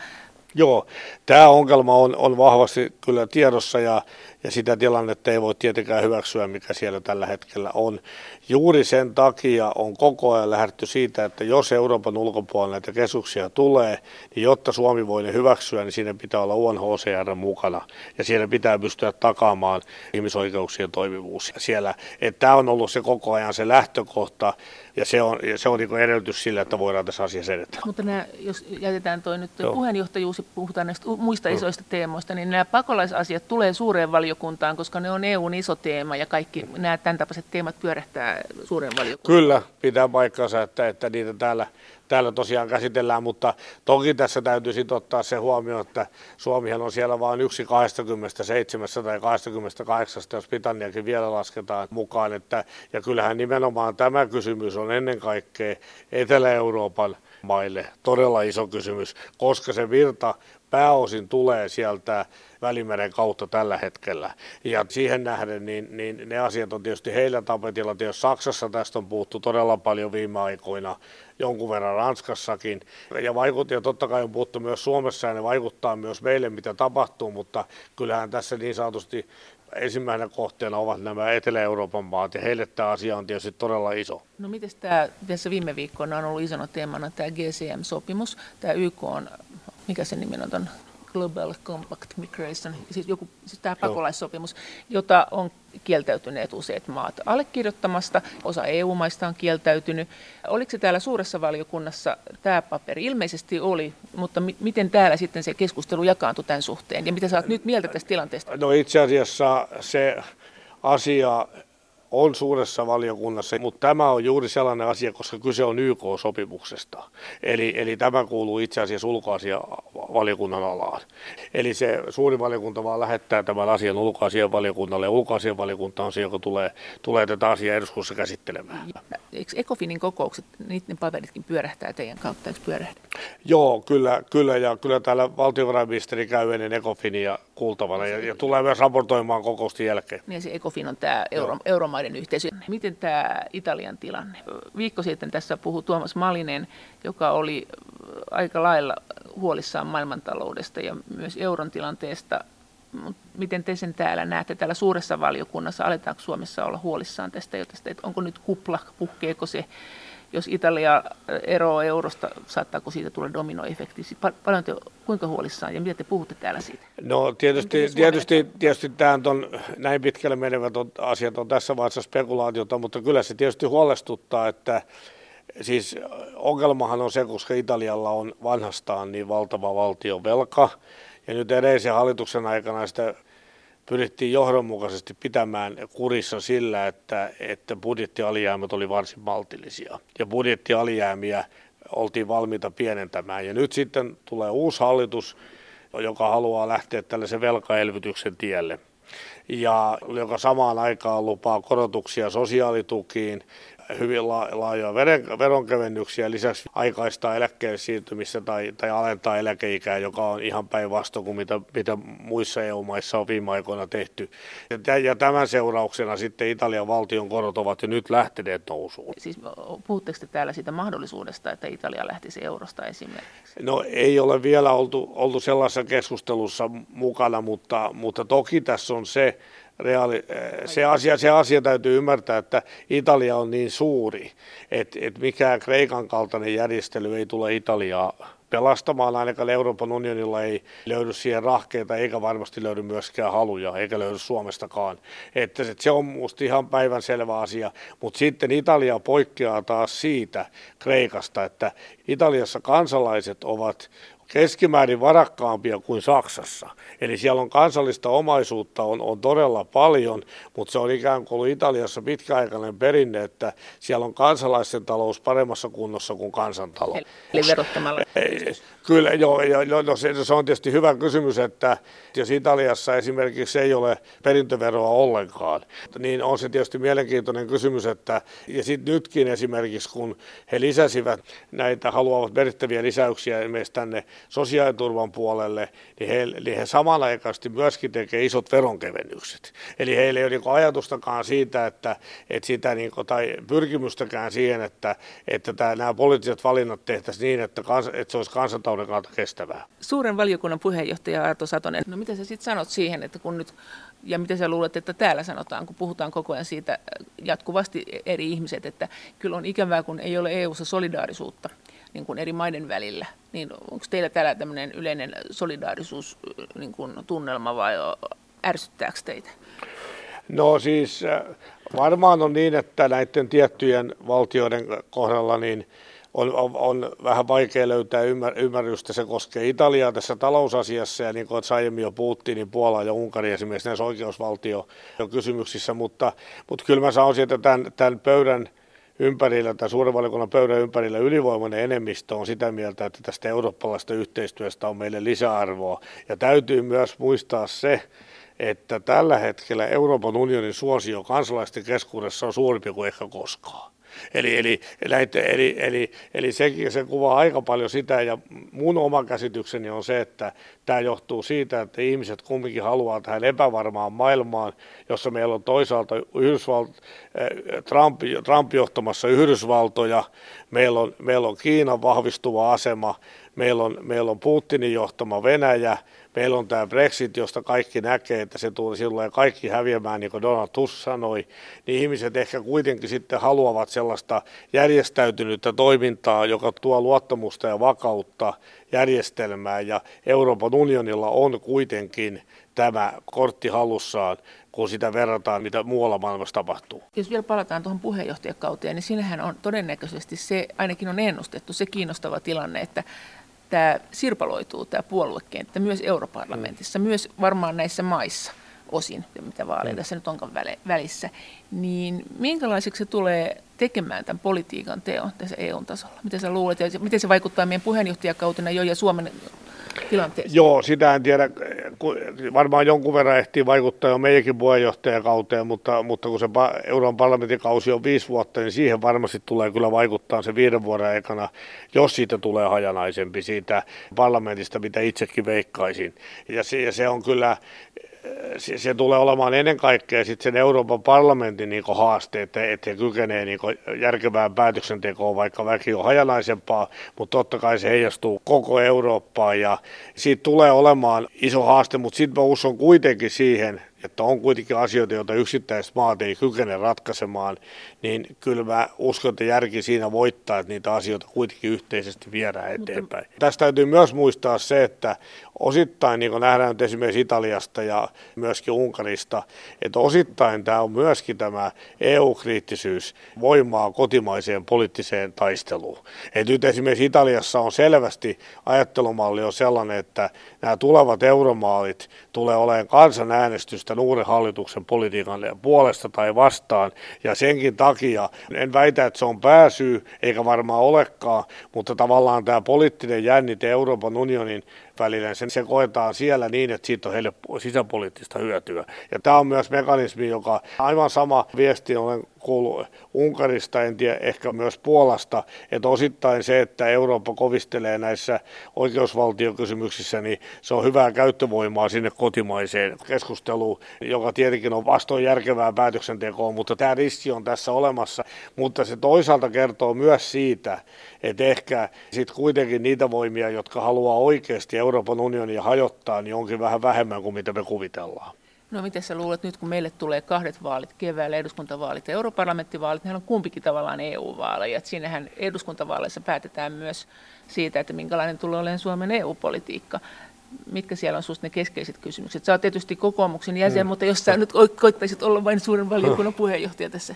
Joo, tämä ongelma on, on vahvasti kyllä tiedossa ja ja sitä tilannetta ei voi tietenkään hyväksyä, mikä siellä tällä hetkellä on. Juuri sen takia on koko ajan lähdetty siitä, että jos Euroopan ulkopuolella näitä keskuksia tulee, niin jotta Suomi voi ne hyväksyä, niin siinä pitää olla UNHCR mukana ja siellä pitää pystyä takaamaan ihmisoikeuksien toimivuus siellä. Että tämä on ollut se koko ajan se lähtökohta ja se on, se on niin edellytys sille, että voidaan tässä asiassa edetä. Mutta nämä, jos jätetään tuo nyt Joo. puheenjohtajuus ja puhutaan näistä muista isoista teemoista, niin nämä pakolaisasiat tulee suureen valiokuntaan valiokuntaan, koska ne on EUn iso teema ja kaikki nämä tämän tapaiset teemat pyörähtää suuren valiokuntaan. Kyllä, pitää paikkansa, että, että niitä täällä, täällä tosiaan käsitellään, mutta toki tässä täytyy sitten ottaa se huomioon, että Suomihan on siellä vain yksi 27 tai 28, jos Britanniakin vielä lasketaan mukaan. Että, ja kyllähän nimenomaan tämä kysymys on ennen kaikkea Etelä-Euroopan maille todella iso kysymys, koska se virta pääosin tulee sieltä Välimeren kautta tällä hetkellä. Ja siihen nähden niin, niin ne asiat on tietysti heillä tapetilla. Tietysti Saksassa tästä on puhuttu todella paljon viime aikoina, jonkun verran Ranskassakin. Ja, vaikut, ja totta kai on puhuttu myös Suomessa ja ne vaikuttaa myös meille, mitä tapahtuu, mutta kyllähän tässä niin sanotusti ensimmäisenä kohteena ovat nämä Etelä-Euroopan maat, ja heille tämä asia on tietysti todella iso. No miten tämä, tässä viime viikkoina on ollut isona teemana tämä GCM-sopimus, tämä YK on, mikä se nimi on ton Global Compact Migration, siis, joku, siis tämä pakolaissopimus, jota on kieltäytyneet useat maat allekirjoittamasta. Osa EU-maista on kieltäytynyt. Oliko se täällä suuressa valiokunnassa tämä paperi? Ilmeisesti oli, mutta mi- miten täällä sitten se keskustelu jakaantui tämän suhteen? Ja mitä sä oot nyt mieltä tästä tilanteesta? No itse asiassa se asia on suuressa valiokunnassa, mutta tämä on juuri sellainen asia, koska kyse on YK-sopimuksesta. Eli, eli tämä kuuluu itse asiassa ulkoasia valiokunnan alaan. Eli se suuri valiokunta vaan lähettää tämän asian ulkoasian valiokunnalle ja ulkoasian valiokunta on se, joka tulee, tulee tätä asiaa eduskunnassa käsittelemään. Eikö Ecofinin kokoukset, niiden paperitkin pyörähtää teidän kautta, eikö pyörähdä? Joo, kyllä, kyllä ja kyllä täällä valtiovarainministeri käy ennen Ecofinia kuultavana ja, ja tulee myös raportoimaan kokousten jälkeen. Niin se Ecofin on tämä euro, euromaiden yhteisö. Miten tämä Italian tilanne? Viikko sitten tässä puhui Tuomas Malinen, joka oli aika lailla huolissaan maailmantaloudesta ja myös euron tilanteesta. Miten te sen täällä näette täällä suuressa valiokunnassa? Aletaanko Suomessa olla huolissaan tästä jo tästä, että onko nyt kupla, puhkeeko se jos Italia eroaa eurosta, saattaako siitä tulla dominoefekti? Paljon te, kuinka huolissaan ja mitä te puhutte täällä siitä? No tietysti, tietysti, tietysti tämä on näin pitkälle menevät asiat on tässä vaiheessa spekulaatiota, mutta kyllä se tietysti huolestuttaa, että siis ongelmahan on se, koska Italialla on vanhastaan niin valtava valtion velka, ja nyt edellisen hallituksen aikana sitä pyrittiin johdonmukaisesti pitämään kurissa sillä, että, että budjettialijäämät oli varsin maltillisia ja budjettialijäämiä oltiin valmiita pienentämään. Ja nyt sitten tulee uusi hallitus, joka haluaa lähteä tällaisen velkaelvytyksen tielle ja joka samaan aikaan lupaa korotuksia sosiaalitukiin, hyvin laajoja veronkevennyksiä, lisäksi aikaistaa eläkkeelle siirtymistä tai, tai alentaa eläkeikää, joka on ihan päinvastoin kuin mitä, mitä muissa EU-maissa on viime aikoina tehty. Ja, ja tämän seurauksena sitten Italian valtion korot ovat jo nyt lähteneet nousuun. Siis puhutteko te täällä siitä mahdollisuudesta, että Italia lähtisi eurosta esimerkiksi? No ei ole vielä oltu, oltu sellaisessa keskustelussa mukana, mutta, mutta toki tässä on se, reaali, eh, se, asia, se asia täytyy ymmärtää, että Italia on niin suuri, että, että mikään Kreikan kaltainen järjestely ei tule Italiaa pelastamaan, ainakaan Euroopan unionilla ei löydy siihen rahkeita, eikä varmasti löydy myöskään haluja, eikä löydy Suomestakaan. Että se on minusta ihan päivänselvä asia, mutta sitten Italia poikkeaa taas siitä Kreikasta, että Italiassa kansalaiset ovat keskimäärin varakkaampia kuin Saksassa. Eli siellä on kansallista omaisuutta on, on todella paljon, mutta se on ikään kuin ollut Italiassa pitkäaikainen perinne, että siellä on kansalaisten talous paremmassa kunnossa kuin kansantalous. Eli verottamalla. Kyllä, joo, ja, no, se, se on tietysti hyvä kysymys, että jos Italiassa esimerkiksi ei ole perintöveroa ollenkaan, niin on se tietysti mielenkiintoinen kysymys, että ja sitten nytkin esimerkiksi, kun he lisäsivät näitä, haluavat merkittäviä lisäyksiä esimerkiksi tänne sosiaaliturvan puolelle, niin he, niin he samanaikaisesti myöskin tekevät isot veronkevennykset. Eli heillä ei ole niin ajatustakaan siitä, että, että sitä niin kuin, tai pyrkimystäkään siihen, että, että tämä, nämä poliittiset valinnat tehtäisiin niin, että, kans, että se olisi kansantalouden kannalta kestävää. Suuren valiokunnan puheenjohtaja Arto Satonen, no mitä sä sitten sanot siihen, että kun nyt, ja mitä sä luulet, että täällä sanotaan, kun puhutaan koko ajan siitä jatkuvasti eri ihmiset, että kyllä on ikävää, kun ei ole EU-ssa solidaarisuutta niin kuin eri maiden välillä. Niin onko teillä täällä tämmöinen yleinen solidaarisuus niin kuin tunnelma vai ärsyttääkö teitä? No siis äh, varmaan on niin, että näiden tiettyjen valtioiden kohdalla niin on, on, on vähän vaikea löytää ymmär, ymmärrystä. Se koskee Italiaa tässä talousasiassa ja niin kuin aiemmin jo puhuttiin, niin Puola ja Unkari esimerkiksi näissä oikeusvaltio-kysymyksissä, mutta, mutta kyllä mä sanoisin, että tämän, tämän pöydän – ympärillä, tai suuren valiokunnan pöydän ympärillä ylivoimainen enemmistö on sitä mieltä, että tästä eurooppalaisesta yhteistyöstä on meille lisäarvoa. Ja täytyy myös muistaa se, että tällä hetkellä Euroopan unionin suosio kansalaisten keskuudessa on suurempi kuin ehkä koskaan. Eli, eli, näitä, eli, eli, eli sekin, se kuvaa aika paljon sitä, ja mun oma käsitykseni on se, että tämä johtuu siitä, että ihmiset kumminkin haluaa tähän epävarmaan maailmaan, jossa meillä on toisaalta Yhdysvalt, eh, Trump, Trump johtamassa Yhdysvaltoja, meillä on, meillä on Kiinan vahvistuva asema, meillä on, meillä on Putinin johtama Venäjä, meillä on tämä Brexit, josta kaikki näkee, että se tulee silloin kaikki häviämään, niin kuin Donald Tusk sanoi, niin ihmiset ehkä kuitenkin sitten haluavat sellaista järjestäytynyttä toimintaa, joka tuo luottamusta ja vakautta järjestelmään, ja Euroopan unionilla on kuitenkin tämä kortti hallussaan, kun sitä verrataan, mitä muualla maailmassa tapahtuu. Jos vielä palataan tuohon puheenjohtajakauteen, niin siinähän on todennäköisesti se, ainakin on ennustettu, se kiinnostava tilanne, että tämä sirpaloituu, tämä puoluekenttä, myös europarlamentissa, mm. myös varmaan näissä maissa osin, mitä vaaleja mm. tässä nyt onkaan välissä, niin minkälaiseksi se tulee tekemään tämän politiikan teon tässä EU-tasolla? Miten sä luulet, ja miten se vaikuttaa meidän puheenjohtajakautena jo ja Suomen tilanteeseen? Joo, sitä en tiedä. Varmaan jonkun verran ehtii vaikuttaa jo meidänkin puheenjohtajakauteen, mutta, mutta kun se Euroopan parlamentin kausi on viisi vuotta, niin siihen varmasti tulee kyllä vaikuttaa se viiden vuoden aikana, jos siitä tulee hajanaisempi siitä parlamentista, mitä itsekin veikkaisin. Ja se, ja se on kyllä se, se tulee olemaan ennen kaikkea sitten sen Euroopan parlamentin niin haaste, että, että he kykenee niin järkevään päätöksentekoon, vaikka väki on hajanaisempaa, mutta totta kai se heijastuu koko Eurooppaan. Ja siitä tulee olemaan iso haaste, mutta sitten mä uskon kuitenkin siihen, että on kuitenkin asioita, joita yksittäiset maat ei kykene ratkaisemaan, niin kyllä mä uskon, että järki siinä voittaa, että niitä asioita kuitenkin yhteisesti viedään eteenpäin. Mutta... Tästä täytyy myös muistaa se, että osittain, niin kuin nähdään nyt esimerkiksi Italiasta ja myöskin Unkarista, että osittain tämä on myöskin tämä EU-kriittisyys voimaa kotimaiseen poliittiseen taisteluun. Et nyt esimerkiksi Italiassa on selvästi ajattelumalli on sellainen, että nämä tulevat euromaalit tulee olemaan kansanäänestystä uuden hallituksen politiikan puolesta tai vastaan, ja senkin takia en väitä, että se on pääsyy, eikä varmaan olekaan, mutta tavallaan tämä poliittinen jännite Euroopan unionin välillä, sen, se koetaan siellä niin, että siitä on heille sisäpoliittista hyötyä. Ja tämä on myös mekanismi, joka aivan sama viesti olen kuullut Unkarista, en tiedä, ehkä myös Puolasta, että osittain se, että Eurooppa kovistelee näissä oikeusvaltiokysymyksissä, niin se on hyvää käyttövoimaa sinne kotimaiseen keskusteluun, joka tietenkin on vastoin järkevää päätöksentekoa, mutta tämä riski on tässä olemassa. Mutta se toisaalta kertoo myös siitä, että ehkä sitten kuitenkin niitä voimia, jotka haluaa oikeasti Euroopan unionia hajottaa, niin onkin vähän vähemmän kuin mitä me kuvitellaan. No miten sä luulet nyt, kun meille tulee kahdet vaalit keväällä, eduskuntavaalit ja europarlamenttivaalit, nehän on kumpikin tavallaan EU-vaaleja. Et siinähän eduskuntavaaleissa päätetään myös siitä, että minkälainen tulee olemaan Suomen EU-politiikka mitkä siellä on sinusta ne keskeiset kysymykset? Sä oot tietysti kokoomuksen jäsen, mm. mutta jos sä nyt koittaisit olla vain suuren valiokunnan puheenjohtaja tässä.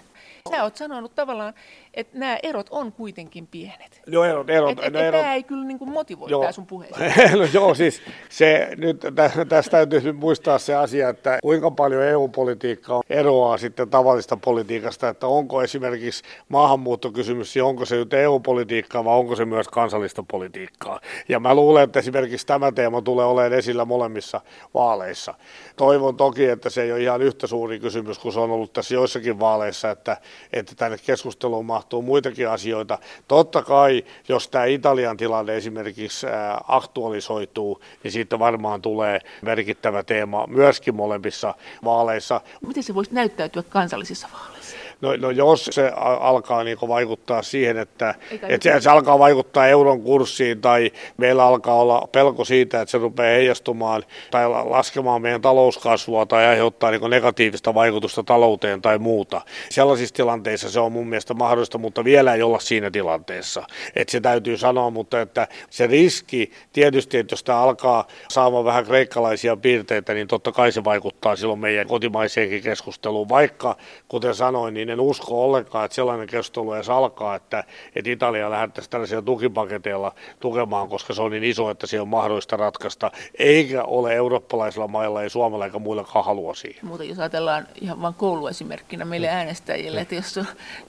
Sä oot sanonut tavallaan, että nämä erot on kuitenkin pienet. Joo, erot. erot, et, et, no, erot. Tämä ei kyllä niin kuin motivoi joo. tämä sun puheesi. no, joo, siis se, nyt tästä täytyy muistaa se asia, että kuinka paljon EU-politiikka eroaa sitten tavallista politiikasta, että onko esimerkiksi maahanmuuttokysymys, niin onko se nyt EU-politiikkaa vai onko se myös kansallista politiikkaa. Ja mä luulen, että esimerkiksi tämä teema tulee olemaan esillä molemmissa vaaleissa. Toivon toki, että se ei ole ihan yhtä suuri kysymys kuin se on ollut tässä joissakin vaaleissa, että, että tänne keskusteluun mahtuu muitakin asioita. Totta kai, jos tämä Italian tilanne esimerkiksi aktualisoituu, niin siitä varmaan tulee merkittävä teema myöskin molemmissa vaaleissa. Miten se voisi näyttäytyä kansallisissa vaaleissa? No, no jos se alkaa niin vaikuttaa siihen, että, että se, se alkaa vaikuttaa euron kurssiin tai meillä alkaa olla pelko siitä, että se rupeaa heijastumaan tai laskemaan meidän talouskasvua tai aiheuttaa niin negatiivista vaikutusta talouteen tai muuta. Sellaisissa tilanteissa se on mun mielestä mahdollista, mutta vielä ei olla siinä tilanteessa. Että se täytyy sanoa, mutta että se riski tietysti, että jos tämä alkaa saamaan vähän kreikkalaisia piirteitä, niin totta kai se vaikuttaa silloin meidän kotimaiseenkin keskusteluun, vaikka kuten sanoin, niin en usko ollenkaan, että sellainen keskustelu edes alkaa, että, että Italia lähdettäisiin tällaisilla tukipaketeilla tukemaan, koska se on niin iso, että se on mahdollista ratkaista, eikä ole eurooppalaisilla mailla, ei Suomella eikä muillakaan halua siihen. Mutta jos ajatellaan ihan vain kouluesimerkkinä meille äänestäjille, että jos,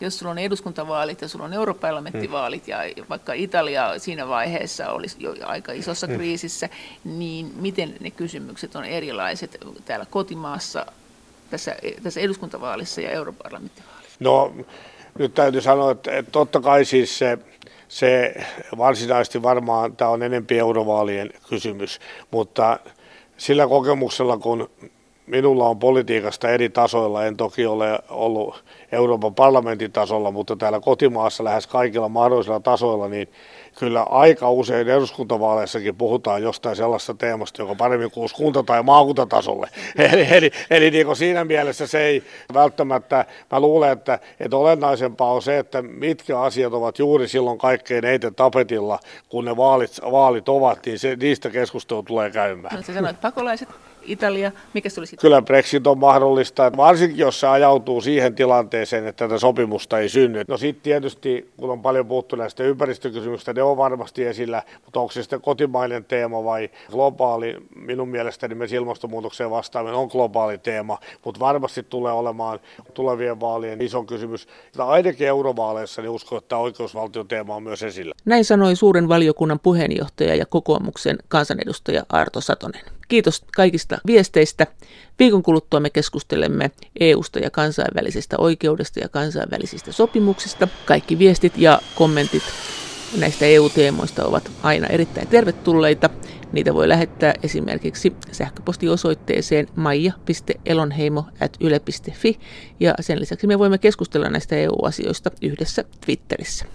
jos sulla on eduskuntavaalit ja sulla on europarlamenttivaalit ja vaikka Italia siinä vaiheessa olisi jo aika isossa kriisissä, niin miten ne kysymykset on erilaiset täällä kotimaassa tässä, tässä eduskuntavaalissa ja europarlamenttivaalissa? No nyt täytyy sanoa, että, että totta kai siis se, se varsinaisesti varmaan tämä on enempi eurovaalien kysymys, mutta sillä kokemuksella, kun minulla on politiikasta eri tasoilla, en toki ole ollut Euroopan parlamentin tasolla, mutta täällä kotimaassa lähes kaikilla mahdollisilla tasoilla, niin kyllä aika usein eduskuntavaaleissakin puhutaan jostain sellaista teemasta, joka paremmin kuuluu kunta- tai maakuntatasolle. Eli, eli, eli niin siinä mielessä se ei välttämättä, mä luulen, että, että olennaisempaa on se, että mitkä asiat ovat juuri silloin kaikkein eniten tapetilla, kun ne vaalit, vaalit ovat, niin se, niistä keskustelu tulee käymään. No, sä sanoit pakolaiset, Italia, mikä se olisi? Kyllä Brexit on mahdollista, varsinkin jos se ajautuu siihen tilanteeseen, että tätä sopimusta ei synny. No sitten tietysti, kun on paljon puhuttu näistä ympäristökysymyksistä, ne on varmasti esillä, mutta onko se sitten kotimainen teema vai globaali? Minun mielestäni myös ilmastonmuutokseen vastaaminen on globaali teema, mutta varmasti tulee olemaan tulevien vaalien iso kysymys. Ainakin eurovaaleissa niin uskon, että oikeusvaltioteema on myös esillä. Näin sanoi suuren valiokunnan puheenjohtaja ja kokoomuksen kansanedustaja Arto Satonen. Kiitos kaikista viesteistä. Viikon kuluttua me keskustelemme EUsta ja kansainvälisestä oikeudesta ja kansainvälisistä sopimuksista. Kaikki viestit ja kommentit näistä EU-teemoista ovat aina erittäin tervetulleita. Niitä voi lähettää esimerkiksi sähköpostiosoitteeseen maija.elonheimo.yle.fi ja sen lisäksi me voimme keskustella näistä EU-asioista yhdessä Twitterissä.